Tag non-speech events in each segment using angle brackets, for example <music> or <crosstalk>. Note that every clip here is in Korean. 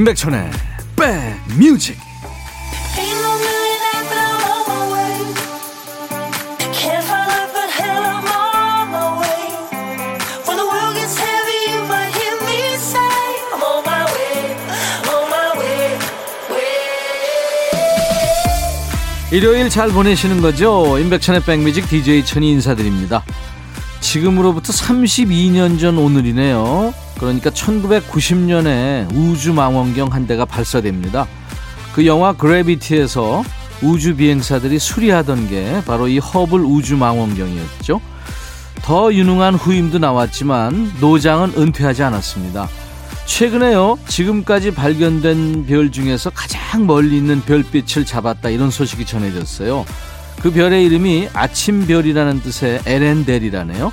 임백천의 백뮤직 일요일 잘 보내시는 거죠? 임백천의 백뮤직 DJ 천이 인사드립니다. 지금으로부터 32년 전 오늘이네요. 그러니까 1990년에 우주망원경 한 대가 발사됩니다. 그 영화 그래비티에서 우주 비행사들이 수리하던 게 바로 이 허블 우주망원경이었죠. 더 유능한 후임도 나왔지만 노장은 은퇴하지 않았습니다. 최근에요, 지금까지 발견된 별 중에서 가장 멀리 있는 별빛을 잡았다 이런 소식이 전해졌어요. 그 별의 이름이 아침별이라는 뜻의 에렌델이라네요.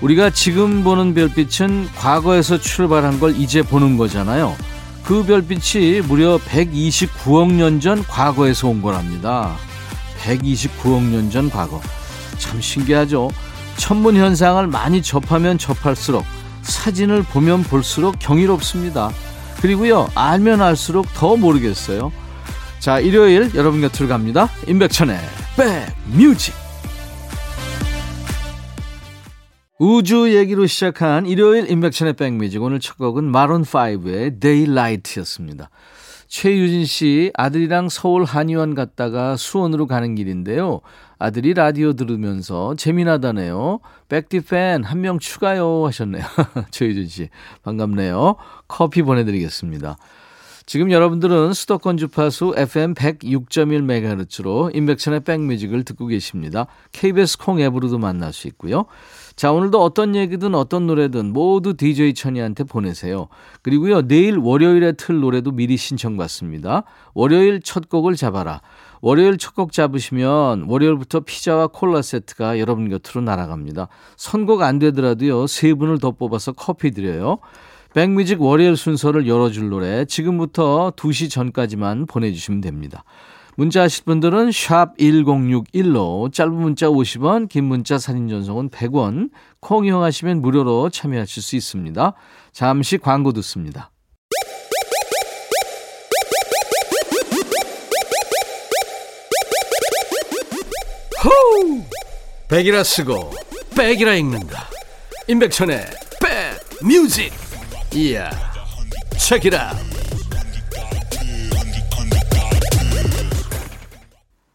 우리가 지금 보는 별빛은 과거에서 출발한 걸 이제 보는 거잖아요. 그 별빛이 무려 129억 년 전 과거에서 온 거랍니다. 129억 년 전 과거. 참 신기하죠? 천문 현상을 많이 접하면 접할수록 사진을 보면 볼수록 경이롭습니다. 그리고요, 알면 알수록 더 모르겠어요. 자, 일요일 여러분 곁으로 갑니다. 임백천의 백뮤직. 우주 얘기로 시작한 일요일 인백션의 백뮤직 오늘 첫 곡은 마론5의 Daylight였습니다. 최유진 씨 아들이랑 서울 한의원 갔다가 수원으로 가는 길인데요. 아들이 라디오 들으면서 재미나다네요. 백디 팬 한 명 추가요 하셨네요. <laughs> 최유진 씨 반갑네요. 커피 보내드리겠습니다. 지금 여러분들은 수도권 주파수 FM 106.1MHz로 인백천의 백뮤직을 듣고 계십니다. KBS 콩 앱으로도 만날 수 있고요. 자, 오늘도 어떤 얘기든 어떤 노래든 모두 DJ 천이한테 보내세요. 그리고요, 내일 월요일에 틀 노래도 미리 신청받습니다. 월요일 첫 곡을 잡아라. 월요일 첫 곡 잡으시면 월요일부터 피자와 콜라 세트가 여러분 곁으로 날아갑니다. 선곡 안 되더라도요, 세 분을 더 뽑아서 커피 드려요. 백뮤직 월요일 순서를 열어줄 노래 지금부터 2시 전까지만 보내주시면 됩니다. 문자 하실 분들은 샵 1061로 짧은 문자 50원, 긴 문자 사진 전송은 100원, 콩 이용하시면 무료로 참여하실 수 있습니다. 잠시 광고 듣습니다. 호우! 백이라 쓰고 백이라 읽는다. 임백천의 백 뮤직. 이야. 책이라.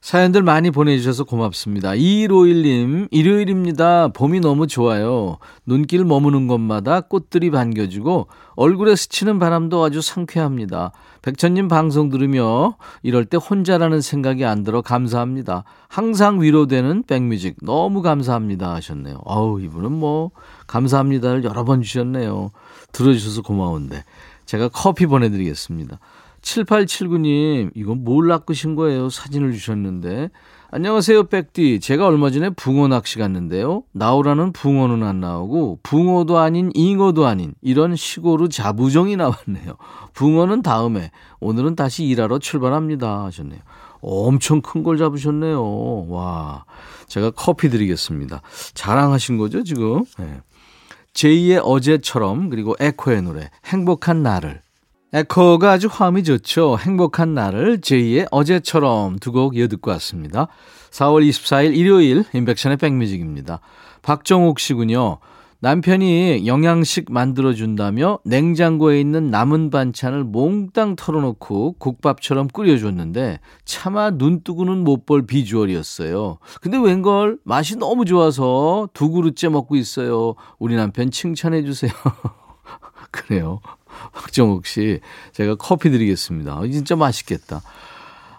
사연들 많이 보내주셔서 고맙습니다. 2151님, 일요일입니다. 봄이 너무 좋아요. 눈길 머무는 곳마다 꽃들이 반겨주고 얼굴에 스치는 바람도 아주 상쾌합니다. 백천님 방송 들으며 이럴 때 혼자라는 생각이 안 들어 감사합니다. 항상 위로되는 백뮤직 너무 감사합니다 하셨네요. 아우, 이분은 뭐 감사합니다를 여러 번 주셨네요. 들어주셔서 고마운데. 제가 커피 보내드리겠습니다. 7879님, 이건 뭘 낚으신 거예요? 사진을 주셨는데. 안녕하세요, 백디. 제가 얼마 전에 붕어 낚시 갔는데요. 나오라는 붕어는 안 나오고, 붕어도 아닌 잉어도 아닌 이런 시골의 자부정이 나왔네요. 붕어는 다음에, 오늘은 다시 일하러 출발합니다. 하셨네요. 엄청 큰 걸 잡으셨네요. 와. 제가 커피 드리겠습니다. 자랑하신 거죠, 지금? 네. 제2의 어제처럼, 그리고 에코의 노래, 행복한 날을. 에코가 아주 화음이 좋죠. 행복한 날을 제2의 어제처럼 두 곡 이어듣고 왔습니다. 4월 24일 일요일 인백션의 백뮤직입니다. 박정옥 씨군요. 남편이 영양식 만들어준다며 냉장고에 있는 남은 반찬을 몽땅 털어놓고 국밥처럼 끓여줬는데 차마 눈 뜨고는 못 볼 비주얼이었어요. 근데 웬걸 맛이 너무 좋아서 두 그릇째 먹고 있어요. 우리 남편 칭찬해 주세요. <laughs> 그래요. 박정욱 씨, 제가 커피 드리겠습니다. 진짜 맛있겠다.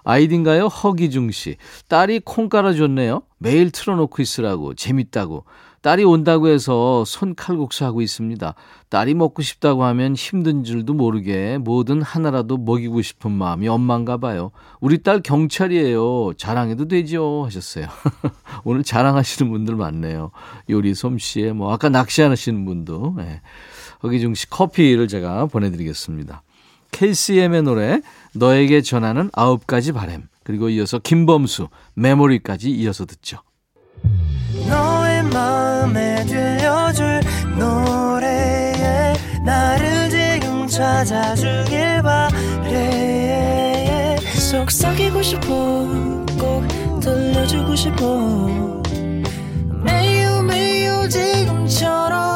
아이딘가요? 허기중 씨. 딸이 콩 깔아줬네요. 매일 틀어놓고 있으라고. 재밌다고. 딸이 온다고 해서 손칼국수 하고 있습니다. 딸이 먹고 싶다고 하면 힘든 줄도 모르게 뭐든 하나라도 먹이고 싶은 마음이 엄만가 봐요. 우리 딸 경찰이에요. 자랑해도 되죠. 하셨어요. <laughs> 오늘 자랑하시는 분들 많네요. 요리 솜씨에 뭐 아까 낚시하시는 분도. 네. 허기중 씨 커피를 제가 보내드리겠습니다. KCM의 노래 너에게 전하는 아홉 가지 바램 그리고 이어서 김범수 메모리까지 이어서 듣죠. 너의 마음에 들려줄 노래에 나를 지금 찾아주길 바래 속삭이고 싶어 꼭 들려주고 싶어 매우 매우 지금처럼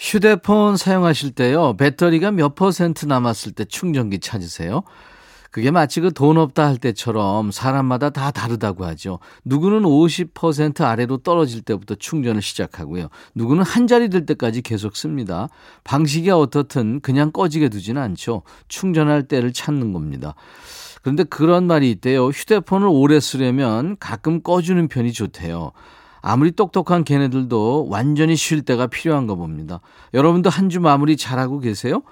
휴대폰 사용하실 때요, 배터리가 몇 퍼센트 남았을 때 충전기 찾으세요? 그게 마치 그 돈 없다 할 때처럼 사람마다 다 다르다고 하죠. 누구는 50% 아래로 떨어질 때부터 충전을 시작하고요. 누구는 한 자리 될 때까지 계속 씁니다. 방식이 어떻든 그냥 꺼지게 두지는 않죠. 충전할 때를 찾는 겁니다. 그런데 그런 말이 있대요. 휴대폰을 오래 쓰려면 가끔 꺼주는 편이 좋대요. 아무리 똑똑한 걔네들도 완전히 쉴 때가 필요한가 봅니다. 여러분도 한 주 마무리 잘하고 계세요?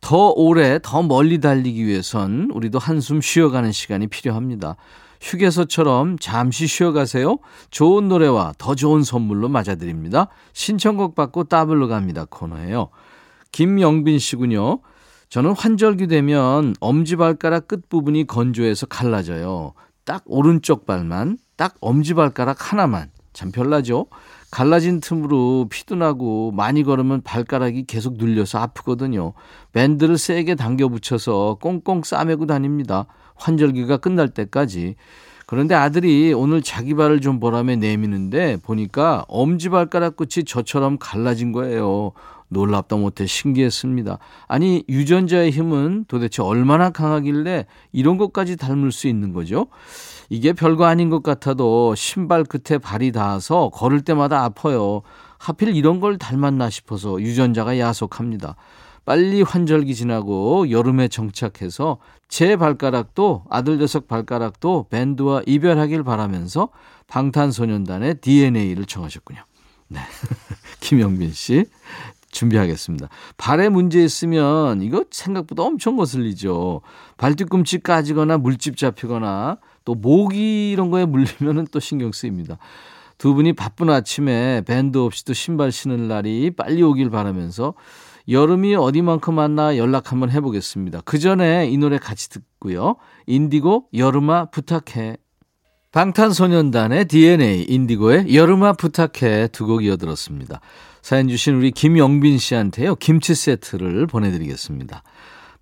더 오래, 더 멀리 달리기 위해선 우리도 한숨 쉬어가는 시간이 필요합니다. 휴게소처럼 잠시 쉬어가세요. 좋은 노래와 더 좋은 선물로 맞아드립니다. 신청곡 받고 따블로 갑니다. 코너예요. 김영빈 씨군요. 저는 환절기 되면 엄지발가락 끝부분이 건조해서 갈라져요. 딱 오른쪽 발만, 딱 엄지발가락 하나만. 참 별나죠? 갈라진 틈으로 피도 나고 많이 걸으면 발가락이 계속 눌려서 아프거든요. 밴드를 세게 당겨 붙여서 꽁꽁 싸매고 다닙니다. 환절기가 끝날 때까지. 그런데 아들이 오늘 자기 발을 좀 보라며 내미는데 보니까 엄지발가락 끝이 저처럼 갈라진 거예요. 놀랍다 못해 신기했습니다. 아니, 유전자의 힘은 도대체 얼마나 강하길래 이런 것까지 닮을 수 있는 거죠? 이게 별거 아닌 것 같아도 신발 끝에 발이 닿아서 걸을 때마다 아파요. 하필 이런 걸 닮았나 싶어서 유전자가 야속합니다. 빨리 환절기 지나고 여름에 정착해서 제 발가락도 아들 녀석 발가락도 밴드와 이별하길 바라면서 방탄소년단의 DNA를 청하셨군요. 네. <laughs> 김영빈 씨. 준비하겠습니다. 발에 문제 있으면 이거 생각보다 엄청 거슬리죠. 발뒤꿈치 까지거나 물집 잡히거나 또 모기 이런 거에 물리면은 또 신경 쓰입니다. 두 분이 바쁜 아침에 밴드 없이도 신발 신을 날이 빨리 오길 바라면서 여름이 어디만큼 왔나 연락 한번 해보겠습니다. 그 전에 이 노래 같이 듣고요. 인디고 여름아 부탁해. 방탄소년단의 DNA, 인디고의 여름아 부탁해 두 곡 이어들었습니다. 사연 주신 우리 김영빈 씨한테요. 김치 세트를 보내드리겠습니다.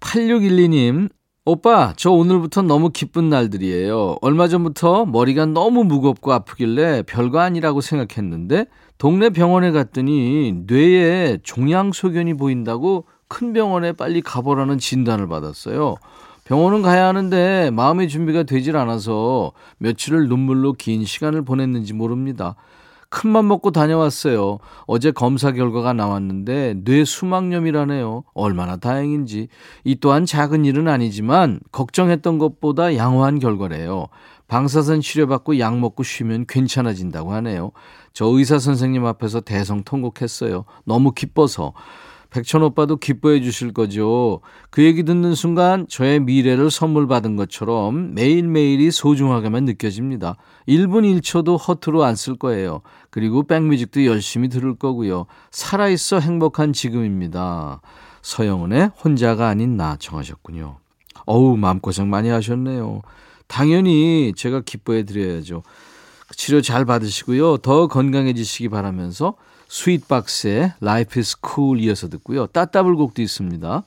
8612님, 오빠, 저 오늘부터 너무 기쁜 날들이에요. 얼마 전부터 머리가 너무 무겁고 아프길래 별거 아니라고 생각했는데 동네 병원에 갔더니 뇌에 종양소견이 보인다고 큰 병원에 빨리 가보라는 진단을 받았어요. 병원은 가야 하는데 마음의 준비가 되질 않아서 며칠을 눈물로 긴 시간을 보냈는지 모릅니다. 큰맘 먹고 다녀왔어요. 어제 검사 결과가 나왔는데 뇌 수막염이라네요. 얼마나 다행인지. 이 또한 작은 일은 아니지만 걱정했던 것보다 양호한 결과래요. 방사선 치료받고 약 먹고 쉬면 괜찮아진다고 하네요. 저 의사 선생님 앞에서 대성통곡했어요. 너무 기뻐서. 백천 오빠도 기뻐해 주실 거죠. 그 얘기 듣는 순간 저의 미래를 선물 받은 것처럼 매일매일이 소중하게만 느껴집니다. 1분 1초도 허투루 안 쓸 거예요. 그리고 백뮤직도 열심히 들을 거고요. 살아있어 행복한 지금입니다. 서영은의 혼자가 아닌 나 청하셨군요. 어우, 마음고생 많이 하셨네요. 당연히 제가 기뻐해 드려야죠. 치료 잘 받으시고요. 더 건강해지시기 바라면서 스윗박스의 Life is Cool 이어서 듣고요. 따따블곡도 있습니다.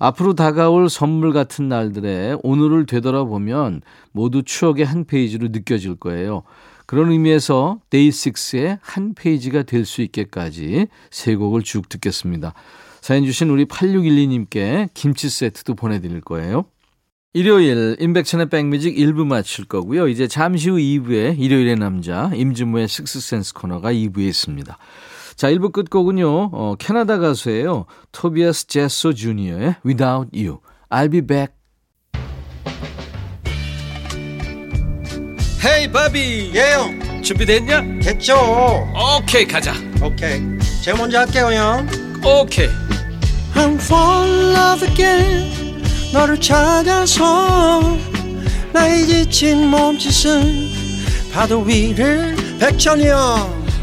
앞으로 다가올 선물 같은 날들에 오늘을 되돌아보면 모두 추억의 한 페이지로 느껴질 거예요. 그런 의미에서 데이식스의 한 페이지가 될 수 있게까지 세 곡을 쭉 듣겠습니다. 사연 주신 우리 8612님께 김치 세트도 보내드릴 거예요. 일요일 임백천의 백뮤직 1부 마칠 거고요. 이제 잠시 후 2부에 일요일의 남자 임진모의 식스센스 코너가 2부에 있습니다. 자, 1부 끝곡은요. 어, 캐나다 가수예요. 토비아스 제소 주니어의 Without You. I'll be back. 헤이 바비 예영 준비됐냐? 됐죠 오케이 가자 오케이 제가 먼저 할게요 형 오케이 I'm fall in love again 너를 찾아서 나의 지친 몸짓은 파도 위를 백천이 형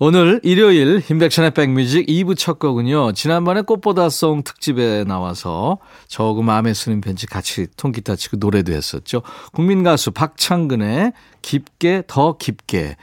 오늘 일요일 힘백천의 백뮤직 2부 첫 곡은요. 지난번에 꽃보다송 특집에 나와서 저그 마음에 쓰는 편지 같이 통기타 치고 노래도 했었죠. 국민 가수 박창근의 깊게 더 깊게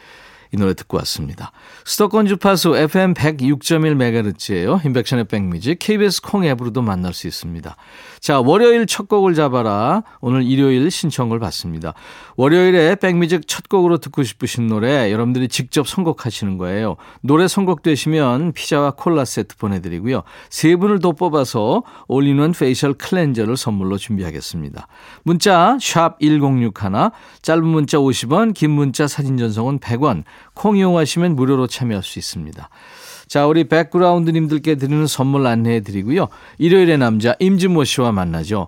이 노래 듣고 왔습니다. 수도권 주파수 FM 106.1MHz예요. 인백션의 백뮤직 KBS 콩 앱으로도 만날 수 있습니다. 자, 월요일 첫 곡을 잡아라. 오늘 일요일 신청을 받습니다. 월요일에 백뮤직 첫 곡으로 듣고 싶으신 노래 여러분들이 직접 선곡하시는 거예요. 노래 선곡되시면 피자와 콜라 세트 보내드리고요. 세 분을 더 뽑아서 all-in-one facial cleanser를 선물로 준비하겠습니다. 문자 1061, 짧은 문자 50원, 긴 문자 사진 전송은 100원, 콩 이용하시면 무료로 참여할 수 있습니다. 자, 우리 백그라운드님들께 드리는 선물 안내해 드리고요. 일요일의 남자 임진모 씨와 만나죠.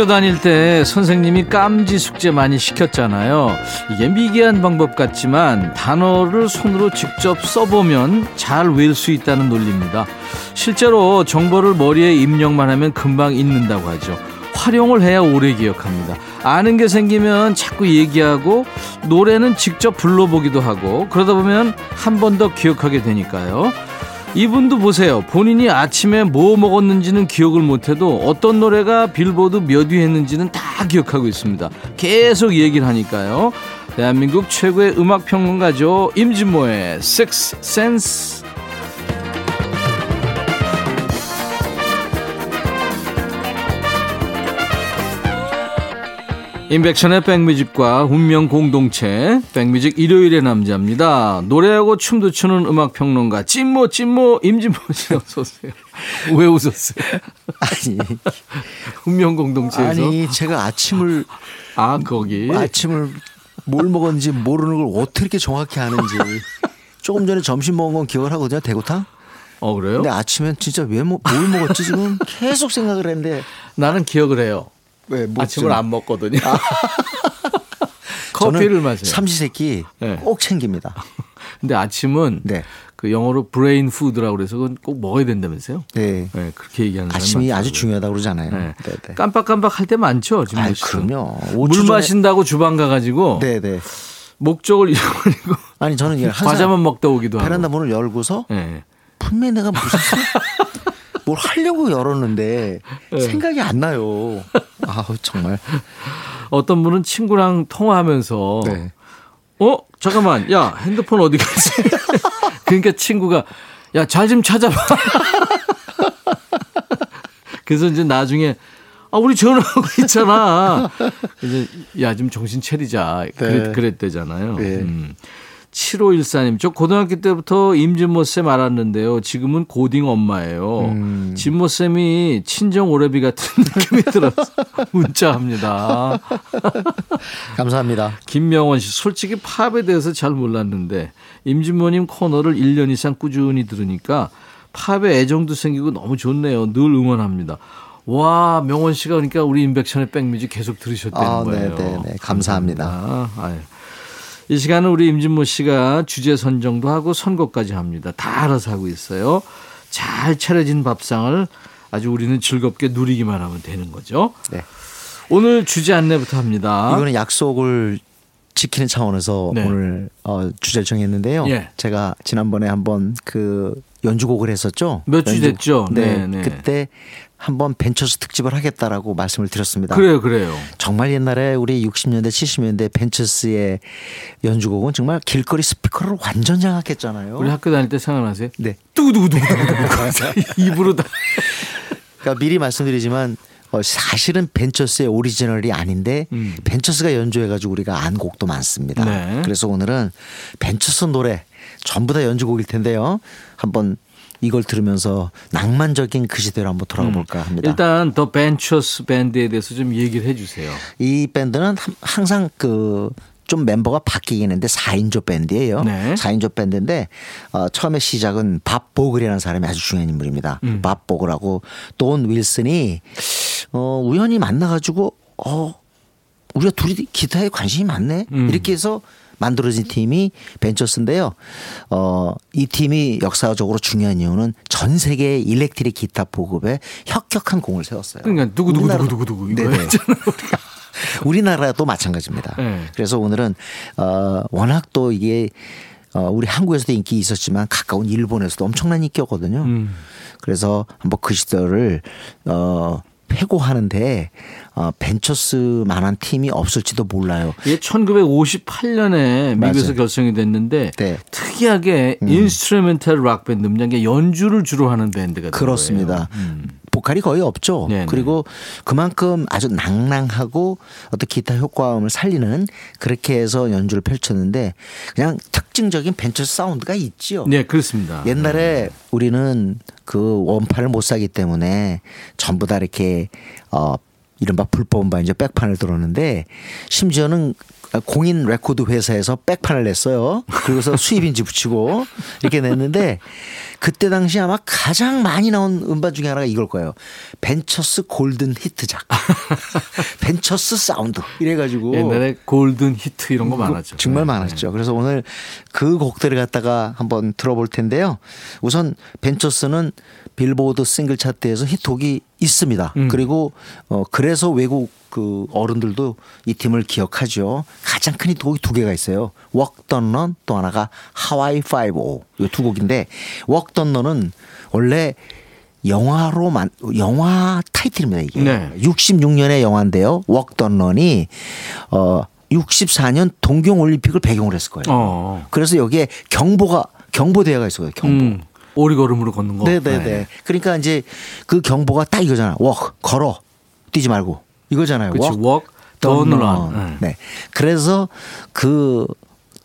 학교 다닐 때 선생님이 깜지 숙제 많이 시켰잖아요. 이게 미개한 방법 같지만 단어를 손으로 직접 써보면 잘 외울 수 있다는 논리입니다. 실제로 정보를 머리에 입력만 하면 금방 잊는다고 하죠. 활용을 해야 오래 기억합니다. 아는 게 생기면 자꾸 얘기하고 노래는 직접 불러보기도 하고 그러다 보면 한 번 더 기억하게 되니까요. 이분도 보세요. 본인이 아침에 뭐 먹었는지는 기억을 못해도 어떤 노래가 빌보드 몇 위 했는지는 다 기억하고 있습니다. 계속 얘기를 하니까요. 대한민국 최고의 음악 평론가죠. 임진모의 Six Sense. 임백천의 백뮤직과 운명 공동체 백뮤직 일요일의 남자입니다. 노래하고 춤도 추는 음악 평론가 찐모 찐모 임진모 씨 <laughs> 어서 오세요. 왜 웃었어요? 아니, 운명 공동체에서 아니 제가 아침을 아 거기 아침을 뭘 먹었는지 모르는 걸 어떻게 이렇게 정확히 아는지 조금 전에 점심 먹은 건 기억을 하거든요 대구탕. 어 그래요? 근데 아침엔 진짜 왜 뭐- 뭘 먹었지 지금 계속 생각을 했는데 나는 기억을 해요. 왜뭐 아침을 좀- 안 먹거든요. <laughs> 저는 커피를 마셔요. 삼시세끼 네. 꼭 챙깁니다. <laughs> 근데 아침은 네. 그 영어로 brain food라고 그래서 그건 꼭 먹어야 된다면서요? 네. 네, 그렇게 얘기하는 아침이 아주. 중요하다고 그러잖아요. 네. 네, 네. 깜빡깜빡 할 때 많죠, 지금. 아이. 그럼요. 물 5초 전에- 마신다고 주방 가가지고 네, 네. 목적을 <laughs> 잃어버리고 아니 저는 과자만 먹다 오기도 하고. 베란다 문을 열고서 네. 분명히 내가 무슨 술- 뭘 하려고 열었는데 네. 생각이 안 나요. 아우 정말. 어떤 분은 친구랑 통화하면서 네. 어 잠깐만 야 핸드폰 어디 갔지? <laughs> 그러니까 친구가 야 잘 좀 찾아봐. <laughs> 그래서 이제 나중에 아 우리 전화하고 있잖아. 이제 야 좀 정신 차리자. 그랬, 네. 그랬대잖아요. 네. 음. 7514님, 저 고등학교 때부터 임진모 쌤 알았는데요. 지금은 고딩 엄마예요. 음. 진모 쌤이 친정 오래비 같은 <laughs> 느낌이 들어서 문자합니다. <laughs> 감사합니다. 김명원 씨, 솔직히 팝에 대해서 잘 몰랐는데 임진모님 코너를 1년 이상 꾸준히 들으니까 팝에 애정도 생기고 너무 좋네요. 늘 응원합니다. 와, 명원 씨가 그러니까 우리 임백천의 백뮤직 계속 들으셨다는 아, 거예요. 네, 네, 네. 감사합니다. 감사합니다. 아유. 이 시간은 우리 임진모 씨가 주제 선정도 하고 선곡까지 합니다. 다 알아서 하고 있어요. 잘 차려진 밥상을 아주 우리는 즐겁게 누리기만 하면 되는 거죠. 네. 오늘 주제 안내부터 합니다. 이거는 약속을 지키는 차원에서 네. 오늘 어, 주제를 정했는데요. 예. 제가 지난번에 한번 그 연주곡을 했었죠. 몇주 연주- 됐죠? 네, 네, 네. 그때 한번 벤처스 특집을 하겠다라고 말씀을 드렸습니다. 그래요, 그래요. 정말 옛날에 우리 60년대 70년대 벤처스의 연주곡은 정말 길거리 스피커를 완전 장악했잖아요. 우리 학교 다닐 때 생각나세요? 네. 두구두구두구두구 <laughs> 입으로 다. 그러니까 미리 말씀드리지만 어, 사실은 벤처스의 오리지널이 아닌데 음. 벤처스가 연주해가지고 우리가 안 곡도 많습니다. 네. 그래서 오늘은 벤처스 노래 전부 다 연주곡일 텐데요. 한번 이걸 들으면서 낭만적인 그 시대로 한번 돌아가 볼까 합니다. 음. 일단 더 벤처스 밴드에 대해서 좀 얘기를 해주세요. 이 밴드는 함- 항상 그좀 멤버가 바뀌긴 했는데 4인조 밴드예요. 네. 4인조 밴드인데 어, 처음에 시작은 밥 보글이라는 사람이 아주 중요한 인물입니다. 음. 밥 보글하고 돈 윌슨이 어, 우연히 만나가지고 어, 우리가 둘이 기타에 관심이 많네 음. 이렇게 해서 만들어진 팀이 벤처스인데요. 어, 이 팀이 역사적으로 중요한 이유는 전 세계 일렉트릭 기타 보급에 혁혁한 공을 세웠어요. 그러니까 누구 누구 누구 누구 누구 우리나라도- 이거 네네. 했잖아요. <laughs> 우리나라도 마찬가지입니다. 네. 그래서 오늘은 어, 워낙 또 이게 어, 우리 한국에서도 인기 있었지만 가까운 일본에서도 엄청난 인기였거든요. 음. 그래서 한번 그 시절을 어, 회고하는데 어, 벤처스만한 팀이 없을지도 몰라요. 이게 1958년에 미국에서 맞아요. 결성이 됐는데 네. 음. 특이하게 instrumental rock 밴드, 그냥 연주를 주로 하는 밴드가 된 그렇습니다. 음. 보컬이 거의 없죠. 네네. 그리고 그만큼 아주 낭낭하고 어떤 기타 효과음을 살리는 그렇게 해서 연주를 펼쳤는데 그냥 특징적인 벤처 사운드가 있지요. 네, 그렇습니다. 옛날에 우리는 그 원판을 못 사기 때문에 전부 다 이렇게 어 이른바 불법 음반 이제 백판을 들었는데 심지어는 공인 레코드 회사에서 백판을 냈어요. 그래서 <laughs> 수입인지 붙이고 이렇게 냈는데 그때 당시 아마 가장 많이 나온 음반 중에 하나가 이걸 거예요. 벤처스 golden 히트작. <laughs> 벤처스 사운드. 이래가지고 옛날에 golden hit 이런 거 많았죠. 정말 네. 많았죠. 그래서 오늘 그 곡들을 갖다가 한번 들어볼 텐데요. 우선 벤처스는 빌보드 싱글 차트에서 히트곡이 있습니다. 음. 그리고 어 그래서 외국 그 어른들도 이 팀을 기억하죠. 가장 큰 히트곡이 두 개가 있어요. Walk Don't Run 또 하나가 하와이 5-5이두 곡인데 Walk Don't Run은 원래 영화로 만 영화 타이틀입니다 이게 네. 66년의 영화인데요. Walk Don't Run이 어 64년 동경 올림픽을 배경으로 했을 거예요. 어. 그래서 여기에 경보가 경보대회가 있어요. 경보. 음. 오리걸음으로 걷는 거. 네네네. 그러니까 이제 그 경보가 딱 이거잖아. walk 걸어 뛰지 말고 이거잖아요. walk, walk, don't don't run. run. 네. 그래서 그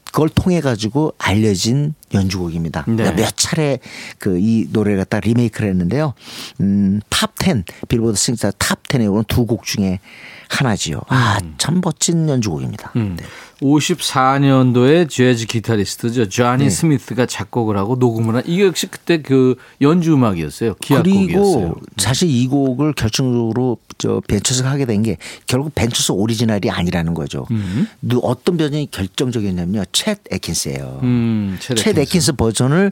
그걸 통해 가지고 알려진 연주곡입니다. 네. 몇 차례 그 이 노래를 갖다 리메이크를 했는데요. 음, 탑10 빌보드 싱사 탑10에 오는 두 곡 중에 하나지요. 아, 참 멋진 연주곡입니다. 음. 네. 54년도에 재즈 기타리스트죠. 조니 스미스가 작곡을 하고 녹음을 한 이게 역시 그때 그 연주 음악이었어요. 기악곡이었어요. 그리고 사실 이 곡을 결정적으로 저 벤처스가 하게 된 게 결국 벤처스 오리지널이 아니라는 거죠. 누- 어떤 버전이 결정적이었냐면요. 챗 에킨스예요. 음, 챗 에킨스. 에킨스 버전을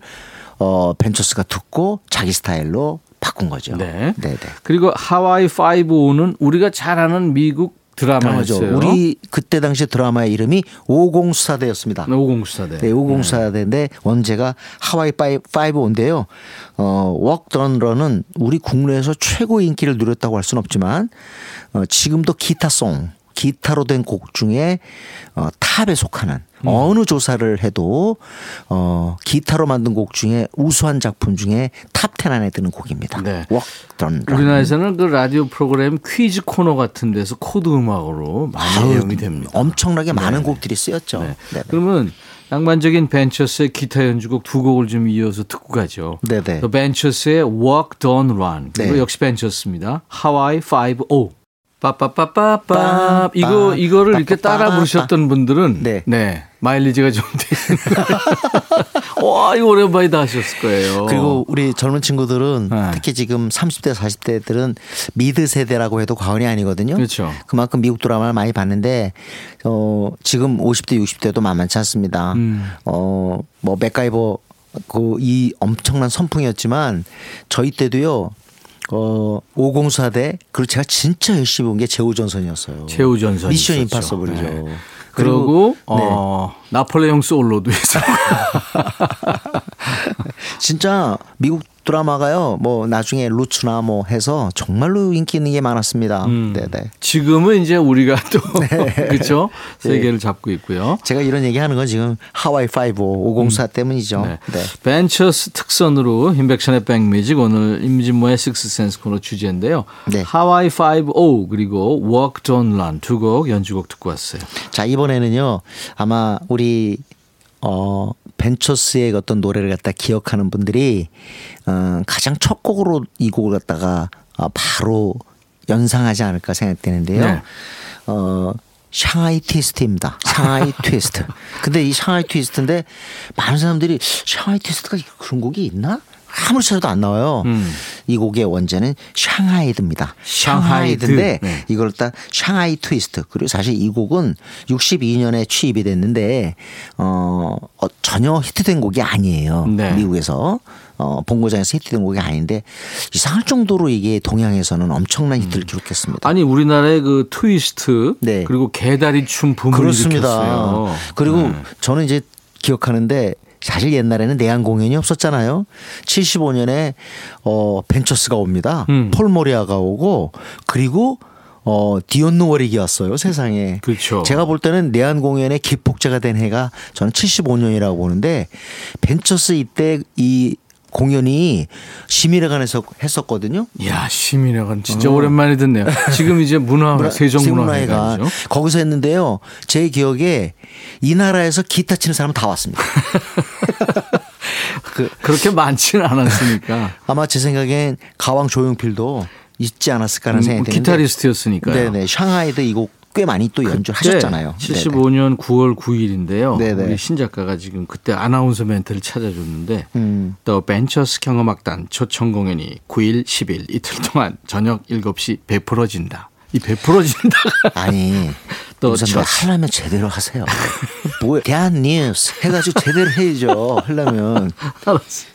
어 벤처스가 듣고 자기 스타일로 바꾼 거죠. 네. 네, 네. 그리고 하와이 5는 우리가 잘 아는 미국 드라마죠. 드라마였어요. 우리 그때 당시 드라마의 이름이 오공수사대였습니다. 오공수사대. 네, 오공수사대인데 원제가 Hawaii Five-O인데요. 어, Walk Don't Run은 우리 국내에서 최고 인기를 누렸다고 할 수는 없지만 어, 지금도 기타 song 기타로 된 곡 중에 어, 탑에 속하는 음. 어느 조사를 해도 어, 기타로 만든 곡 중에 우수한 작품 중에 탑10 안에 드는 곡입니다. 네. Walk Don't 우리나라에서는 그 라디오 프로그램 퀴즈 코너 같은 데서 코드 음악으로 많이 애용이 됩니다. 엄청나게 많은 곡들이 쓰였죠. 네. 네네. 그러면 낭만적인 벤처스의 기타 연주곡 두 곡을 좀 이어서 듣고 가죠. 네네. 또 벤처스의 Walk Don't Run 그리고 네. 역시 벤처스입니다. 하와이 5-0 빠빠빠빠빠 이거 이거를 이렇게 따라 부르셨던 분들은 네. 네 마일리지가 좀 되는 <laughs> 와 이거 오랜만이다 하셨을 거예요. 그리고 우리 젊은 친구들은 네. 특히 지금 30대 40대들은 미드 세대라고 해도 과언이 아니거든요. 그렇죠. 그만큼 미국 드라마를 많이 봤는데 어 지금 50대 60대도 만만치 않습니다. 음. 어뭐 맥가이버 그 이 엄청난 선풍이었지만 저희 때도요. 어 504대 그리고 제가 진짜 열심히 본 게 제우전선이었어요. 제우전선 미션. 임파서블이죠. 네. 그리고 네. 어, 나폴레옹 솔로도 있어. <laughs> 진짜 미국 드라마가요. 뭐 나중에 루츠나 뭐 해서 정말로 인기 있는 게 많았습니다. 음. 네네. 지금은 이제 우리가 또 <laughs> 네. <laughs> 그렇죠 세계를 잡고 있고요. 제가 이런 얘기하는 건 지금 하와이 5 504 때문이죠. 네. 네. 벤처스 특선으로 임백천의 백뮤직 오늘 임진모의 식스센스 코너 주제인데요. 네. 하와이 5-0 그리고 Walk Don't Run 두 곡 연주곡 듣고 왔어요. 자 이번에는요 아마 우리 어 벤처스의 어떤 노래를 갖다 기억하는 분들이 어, 가장 첫 곡으로 이 곡을 갖다가 어, 바로 연상하지 않을까 생각되는데요. 네. 어 샹하이 트위스트입니다. 샹하이 트위스트. 근데 이 샹하이 트위스트인데 많은 사람들이 샹하이 트위스트가 그런 곡이 있나? 아무리 찾아도 안 나와요. 음. 이 곡의 원제는 Shanghaied입니다. Shanghaied. Shanghaied인데 네. 이걸 딱 샹하이 트위스트. 그리고 사실 이 곡은 62년에 취입이 됐는데 어, 어, 전혀 히트된 곡이 아니에요. 네. 미국에서 어, 본고장에서 히트된 곡이 아닌데 이상할 정도로 이게 동양에서는 엄청난 히트를 기록했습니다. 아니 우리나라의 그 트위스트 네. 그리고 개다리 춤 붐을 그렇습니다. 일으켰어요. 그리고 네. 저는 이제 기억하는데 사실 옛날에는 내한 공연이 없었잖아요. 75년에 어 벤처스가 옵니다. 음. 폴 모리아가 오고 그리고 어 디온 워릭이 왔어요 세상에. 그렇죠. 제가 볼 때는 내한 공연의 기폭제가 된 해가 저는 75년이라고 보는데 벤처스 이때 이 공연이 시민회관에서 했었거든요. 야 시민회관 진짜 오랜만에 듣네요. 지금 이제 문화. 세종문화회관. 거기서 했는데요. 제 기억에 이 나라에서 기타 치는 사람 다 왔습니다. <laughs> 그 그렇게 많지는 않았으니까. 아마 제 생각엔 가왕 조용필도 있지 않았을까 하는 음, 생각이 드는데. 기타리스트였으니까요. 네네. 샹하이도 이 곡 꽤 많이 또 연주를 하셨잖아요. 네, 75년 9월 9일인데요. 네네. 우리 신 작가가 지금 그때 아나운서 멘트를 찾아줬는데 음. 또 벤처스 경음악단 초청 공연이 9일, 10일 이틀 동안 저녁 7시 베풀어진다. 이 베풀어진다. 아니 <laughs> 또 우선 뭐 첫- 하려면 제대로 하세요. 뭐 대한 뉴스 해가지고 제대로 해야죠. 하려면 <laughs> 알았어.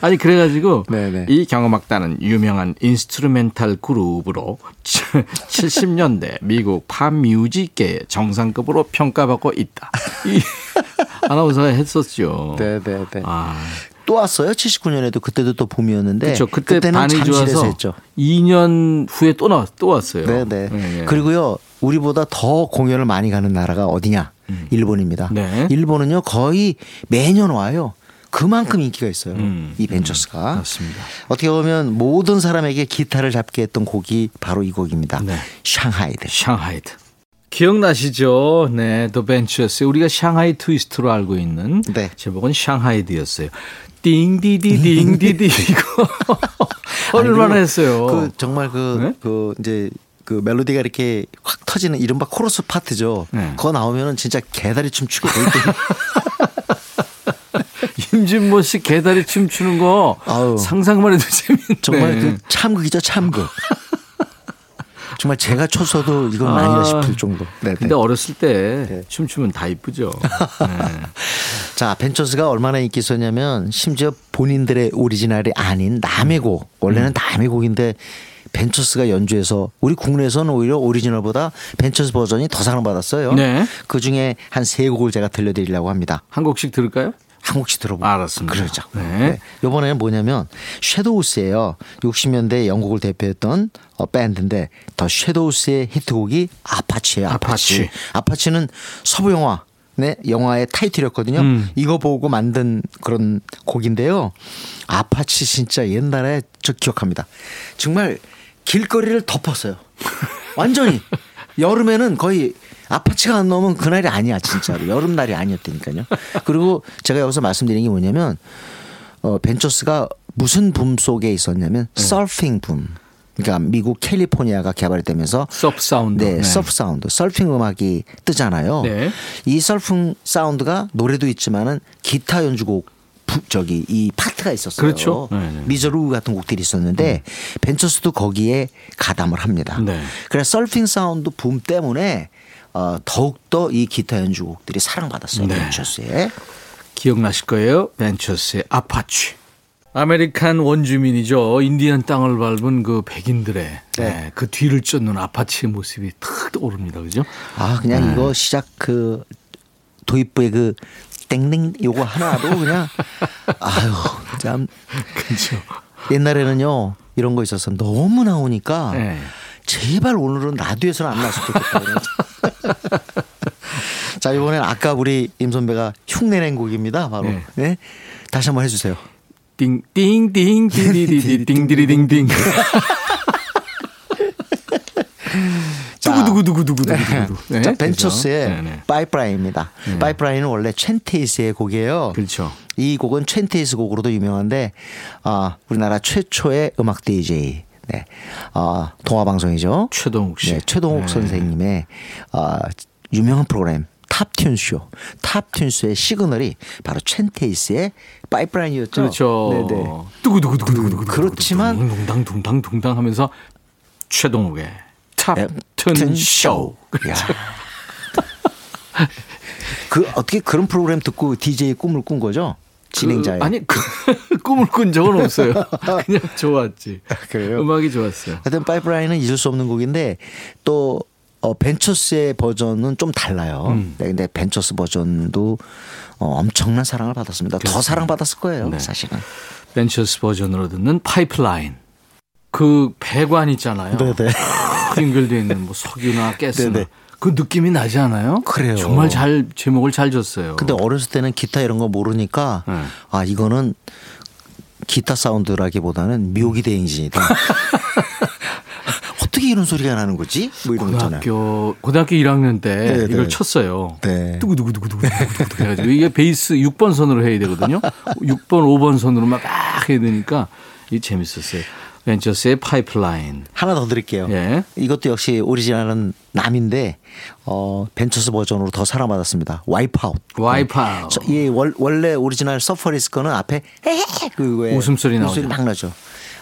아니 그래가지고 네네. 이 경음악단은 유명한 instrumental 그룹으로 <laughs> 70년대 미국 팝 뮤직계의 정상급으로 평가받고 있다. 이 <laughs> 아나운서가 했었죠. 네네네. 아, 또 왔어요. 79년에도 그때도 또 봄이었는데 그렇죠. 그때 잠실에서 좋아서 했죠. 2년 후에 또 나왔 또 왔어요. 네네. 네. 그리고요, 우리보다 더 공연을 많이 가는 나라가 어디냐? 일본입니다. 음. 네. 일본은요, 거의 매년 와요. 그만큼 인기가 있어요. 음. 이 벤처스가. 맞습니다. 어떻게 보면 모든 사람에게 기타를 잡게 했던 곡이 바로 이 곡입니다. 네. Shanghaied. Shanghaied. 기억나시죠? 네, The Ventures. 우리가 샹하이 트위스트로 알고 있는 네. 제목은 Shanghaied였어요. 띵디디 띵디디 이거 <laughs> <laughs> 얼마나 아니, 했어요. 그 정말 그, 네? 그 이제 그 멜로디가 이렇게 확 터지는 이른바 코러스 파트죠. 네. 그거 나오면은 진짜 개다리 춤 있거든요. <laughs> 임진모 씨 개다리 춤 추는 거 아우. 상상만 해도 재밌네. 정말 그 참극이죠, 참극. <laughs> 정말 제가 췄어도 이건 아니다 싶을 정도. 네, 근데 네. 어렸을 때 네. 춤추면 다 이쁘죠. 네. <laughs> 자, Ventures가 얼마나 인기 있었냐면 심지어 본인들의 오리지널이 아닌 남의 곡, 원래는 음. 남의 곡인데 Ventures가 연주해서 우리 국내에서는 오히려 오리지널보다 Ventures 버전이 더 사랑받았어요. 네. 그 중에 한 세 곡을 제가 들려드리려고 합니다. 한 곡씩 들을까요? 한 곡씩 들어보고. 알았습니다. 그러죠. 네. 이번에는 뭐냐면 Shadows예요. 60년대 영국을 대표했던 어, 밴드인데 The Shadows의 히트곡이 아파치예요. 아파치. 아파치. 아파치 는 서부 영화. 네, 영화의 타이틀이었거든요. 음. 이거 보고 만든 그런 곡인데요. 아파치 진짜 옛날에 저 기억합니다. 정말 길거리를 덮었어요. 완전히 여름에는 거의 아파치가 안 나오면 그날이 아니야 진짜로 여름 날이 아니었다니까요. 그리고 제가 여기서 말씀드린 게 뭐냐면 어, Ventures가 무슨 붐 속에 있었냐면 네. 서핑 붐. 그러니까 미국 캘리포니아가 개발되면서 surf sound. 네, 네. surf sound, 서핑 음악이 뜨잖아요. 네. 이 서핑 사운드가 노래도 있지만은 기타 연주곡 부- 저기 이 파트가 있었어요. 그렇죠. 네, 네. Misirlou 같은 곡들이 있었는데 Ventures도 거기에 가담을 합니다. 네. 그래서 서핑 사운드 붐 때문에 어, 더욱 더 이 기타 연주곡들이 사랑받았어요. 네. Ventures에. 기억나실 거예요. Ventures의 아파치. American 원주민이죠. 인디안 땅을 밟은 그 백인들의 네, 그 뒤를 쫓는 아파치의 모습이 탁 떠오릅니다. 그죠? 아 그냥 네. 이거 시작 그 도입부의 그 땡땡 요거 하나도 그냥 아유 참 그렇죠. 옛날에는요 이런 거 있어서 너무 나오니까 네. 제발 오늘은 라디오에서는 안 나왔으면 좋겠다. 자 이번엔 아까 우리 임 선배가 흉내낸 곡입니다. 바로 네. 네. 다시 한번 해주세요. 띵띵띵 띵디디디 띵디리딩딩. 두구두구두구두구두구. 네, 자 Ventures의 그죠? 네, 네. 파이프라인입니다. 파이프라인은 원래 Chantays의 곡이에요. 그렇죠. 이 곡은 Chantays 곡으로도 유명한데 아, 우리나라 최초의 음악 DJ 네. 아, 동화 방송이죠. 최동욱 씨. 네, 최동욱 네. 선생님의 아, 유명한 프로그램 Top Tune Show. Top Tune Show의 시그널이 바로 Chantays의 파이프라인이었죠. 그렇죠. 네네. 두구두구두구두구두구. 그렇지만 둥둥당 둥당 둥당 하면서 최동욱의 Top Tune Show. 야. <laughs> 그 어떻게 그런 프로그램 듣고 DJ 꿈을 꾼 거죠? 진행자의. 그, 아니 그, <laughs> 꿈을 꾼 적은 없어요. <laughs> 그냥 좋았지. 그래요? 음악이 좋았어요. 하여튼 파이프라인은 잊을 수 없는 곡인데 또 어, Ventures의 버전은 좀 달라요. 음. 네, 근데 Ventures 버전도 어, 엄청난 사랑을 받았습니다. 더 사랑받았을 거예요, 네. 사실은. Ventures 버전으로 듣는 파이프라인. 그 배관 있잖아요. 네네. 연결되어 있는 뭐 석유나 <laughs> 가스나 네네. 그 느낌이 나지 않아요? 그래요. 정말 잘 제목을 잘 줬어요. 근데 어렸을 때는 기타 이런 거 모르니까 네. 아 이거는 기타 사운드라기보다는 묘기 대행진이다. <laughs> 어떻게 이런 소리가 나는 거지? 뭐 이런. 고등학교 고등학교 1학년 때 네, 이걸 네. 쳤어요. 네. 두구두구두구두구두구 해가지고 이게 베이스 6번 선으로 해야 되거든요. 6번, 5번 선으로 막 해야 되니까 이 재밌었어요. Ventures의 파이프라인. 하나 더 드릴게요. 예. 이것도 역시 오리지널은 남인데 어, Ventures 버전으로 더 사랑받았습니다. Wipe Out. Wipe Out. 저, 이 월, 원래 오리지널 Surfaris 거는 앞에 그거에 웃음소리 나오죠. 웃음소리 막 나죠.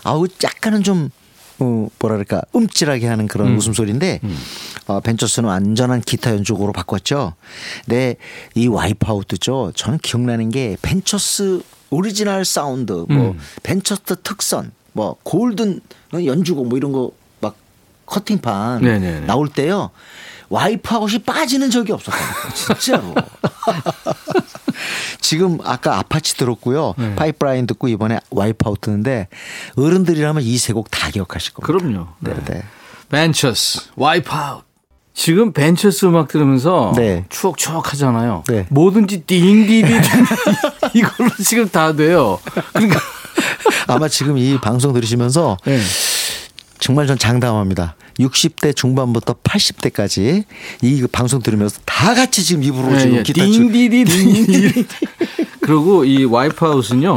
아우 약간은 좀 어, 뭐랄까 움찔하게 하는 그런 음. 웃음소리인데 어, Ventures는 완전한 기타 연주곡으로 바꿨죠. 근데 이 Wipe Out 듣죠. 저는 기억나는 게 Ventures 오리지널 사운드, 뭐 음. Ventures 특선, 뭐 골든 연주곡 뭐 이런 거 막 커팅판 네네네. 나올 때요. 와이프아웃이 빠지는 적이 없었다니까 진짜로. <laughs> 지금 아까 아파치 들었고요. 네. 파이프라인 듣고 이번에 Wipe Out 듣는데 어른들이라면 이 세 곡 다 기억하실 겁니다. 그럼요. 네, 네. Ventures, Wipe Out. 지금 Ventures 음악 들으면서 네. 추억 추억 하잖아요. 네. 뭐든지 띵디디 <laughs> 이걸로 지금 다 돼요. 그러니까 <laughs> 아마 지금 이 방송 들으시면서 네. 정말 전 장담합니다. 60대 중반부터 80대까지 이 방송 들으면서 다 같이 지금 입으로 지금 예, 기타 치 띵디디디. <laughs> 그리고 이 Wipe Out은요.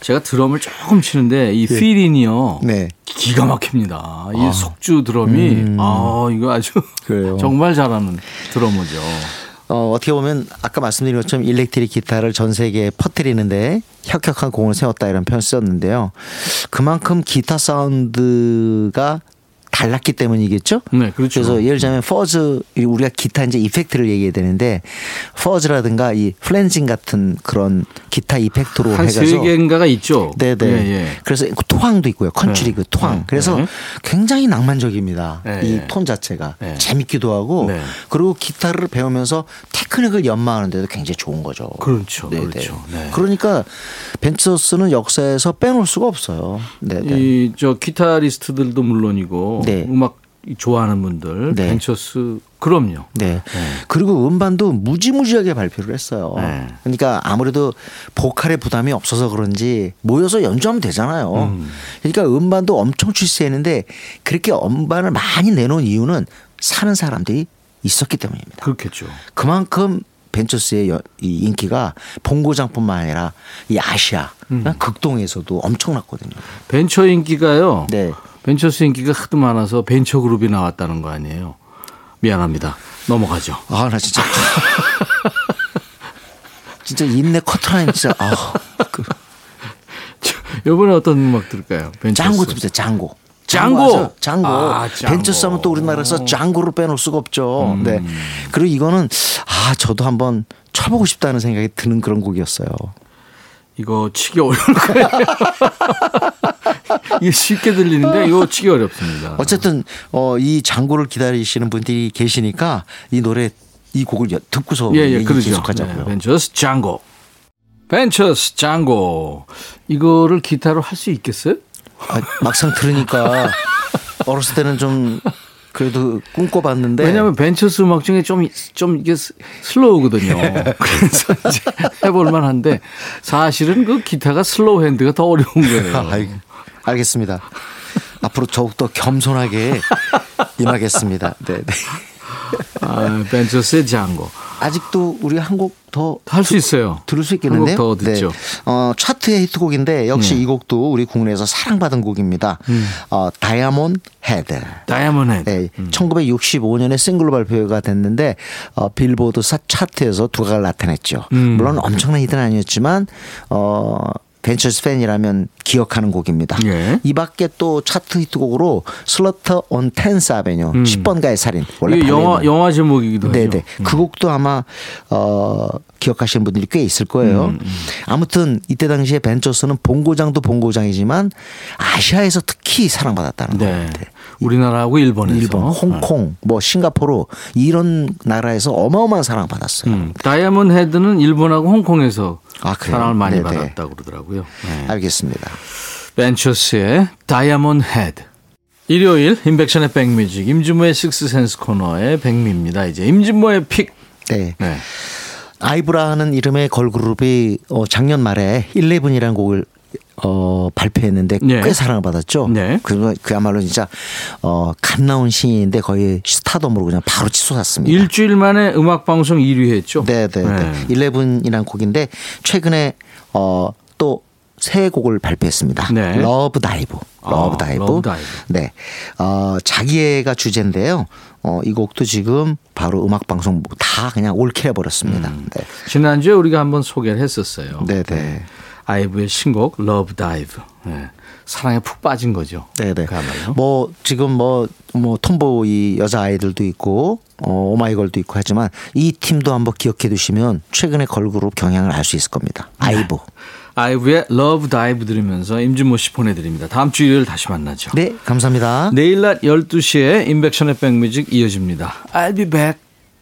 제가 드럼을 조금 치는데 이 필인이요. 네. 기가 막힙니다. 이 속주 드럼이 아 이거 아주 그래요. <laughs> 정말 잘하는 드러머죠. 어, 어떻게 보면 아까 말씀드린 것처럼 일렉트릭 기타를 전 세계에 퍼뜨리는데 혁혁한 공을 세웠다 이런 표현 썼는데요. 그만큼 기타 사운드가 달랐기 때문이겠죠. 네, 그렇죠. 래서 예를 들자면 퍼즈 우리가 기타 이제 이펙트를 얘기해야 되는데 fuzz라든가 이 flanging 같은 그런 기타 effect로 한 해가지고 세 개인가가 있죠. 네네. 예, 예. 그래서 그 twang도 있고요. country 네. 그 twang. 네. 그래서 네. 굉장히 낭만적입니다. 네, 이 네. 톤 자체가 네. 재밌기도 하고 네. 그리고 기타를 배우면서 테크닉을 연마하는데도 굉장히 좋은 거죠. 그렇죠. 네네. 그렇죠. 네. 그러니까 Ventures는 역사에서 빼놓을 수가 없어요. 네네. 이저 기타리스트들도 물론이고 네. 음악 좋아하는 분들 네. Ventures 그럼요. 네. 그리고 음반도 무지무지하게 발표를 했어요. 네. 그러니까 아무래도 보컬의 부담이 없어서 그런지 모여서 연주하면 되잖아요. 그러니까 음반도 엄청 출시했는데 그렇게 음반을 많이 내놓은 이유는 사는 사람들이 있었기 때문입니다. 그렇겠죠. 그만큼 Ventures의 이 인기가 본고장뿐만 아니라 이 아시아, 극동에서도 엄청났거든요. 벤처 인기가요. 네. 벤처스 인기가 하도 많아서 벤처 그룹이 나왔다는 거 아니에요. 미안합니다. 넘어가죠. 아, 나 진짜. <laughs> 진짜 인내 커트라인 진짜. 아, 그 이번에 어떤 음악 들을까요? 벤처스. 짱고. 짱고! 하죠. 짱고. 아. 음. 벤처스 하면 또 우리나라에서 짱고를 빼놓을 수가 없죠. 네. 그리고 이거는 아, 저도 한번 쳐보고 싶다는 생각이 드는 그런 곡이었어요. 이거 치기 어려울 거예요. <laughs> 이게 쉽게 들리는데 이거 치기 어렵습니다. 어쨌든 어, 이 장고를 기다리시는 분들이 계시니까 이 노래 이 곡을 여- 듣고서 예, 예, 그러죠. 계속하자고요. 네, 벤처스 짱고. 벤처스 짱고. 이거를 기타로 할 수 있겠어요? 아, 막상 들으니까 어렸을 때는 좀 그래도 꿈꿔봤는데 왜냐하면 벤처스 음악 중에 좀, 좀 이게 스- slow거든요. <laughs> 그래서 이제 해볼만 한데 사실은 그 기타가 slow hand가 더 어려운 거예요. <laughs> 알겠습니다. 앞으로 더욱더 겸손하게 <laughs> 임하겠습니다. 네, 네. 아, 벤처스의 짱고. 아직도 우리 한곡 더 할 수 있어요. 들을 수 있겠는데요. 한곡더 듣죠. 어, 차트의 히트곡인데 역시 네. 이 곡도 우리 국내에서 사랑받은 곡입니다. 음. 어, Diamond Head. Diamond Head. 네, 1965년에 싱글로 발표가 됐는데 어, 빌보드 사 차트에서 두각을 나타냈죠. 음. 물론 엄청난 히트는 아니었지만 어, 벤처스 팬이라면 기억하는 곡입니다. 예. 이 밖에 또 차트 히트곡으로 Slaughter on Tenth Avenue 10번가의 살인 원래 음. 영화, 영화 제목이기도 하죠. 네네. 그 곡도 아마 어 기억하시는 분들이 꽤 있을 거예요. 음, 아무튼 이때 당시에 벤처스는 본고장도 본고장이지만 아시아에서 특히 사랑받았다는 네. 거예요. 우리나라하고 일본에서. 일본, 홍콩, 뭐 싱가포르 이런 나라에서 어마어마한 사랑을 받았어요. 음, Diamond Head는 일본하고 홍콩에서 아? 사랑을 많이 네네. 받았다고 그러더라고요. 네. 알겠습니다. 벤처스의 Diamond Head. 일요일 인백션의 백뮤직 임진모의 Sixth Sense 코너의 백미입니다. 이제 임진모의 pick. 네. 네. 아이브라는 이름의 걸그룹이 어, 작년 말에 11이라는 곡을 어, 발표했는데 네. 꽤 사랑을 받았죠. 네. 그, 그야말로 진짜 어, 갓 나온 신인인데 거의 스타덤으로 그냥 바로 치솟았습니다. 일주일 만에 음악 방송 1위 했죠. 네, 네, 네. 11이라는 곡인데 최근에 어, 또 새 곡을 발표했습니다. 네. Love Dive. Love 아, Dive. Love Dive. 네. 어, 자기애가 주제인데요. 어, 이 곡도 지금 바로 음악 방송 다 그냥 all kill 해 버렸습니다. 네. 지난주에 우리가 한번 소개를 했었어요. 네, 네. 아이브의 신곡 Love Dive. 네. 사랑에 푹 빠진 거죠. 네네. 그야말로. 뭐 지금 뭐뭐 Tomboy 여자 아이들도 있고 어, 오마이걸도 있고 하지만 이 팀도 한번 기억해 두시면 최근의 걸그룹 경향을 알 수 있을 겁니다. 아이브. 아이브의 Love Dive 들으면서 임진모 씨 보내드립니다. 다음 주 일요일 다시 만나죠. 네, 감사합니다. 내일 낮 12시에 인백션의 백뮤직 이어집니다. I'll be back.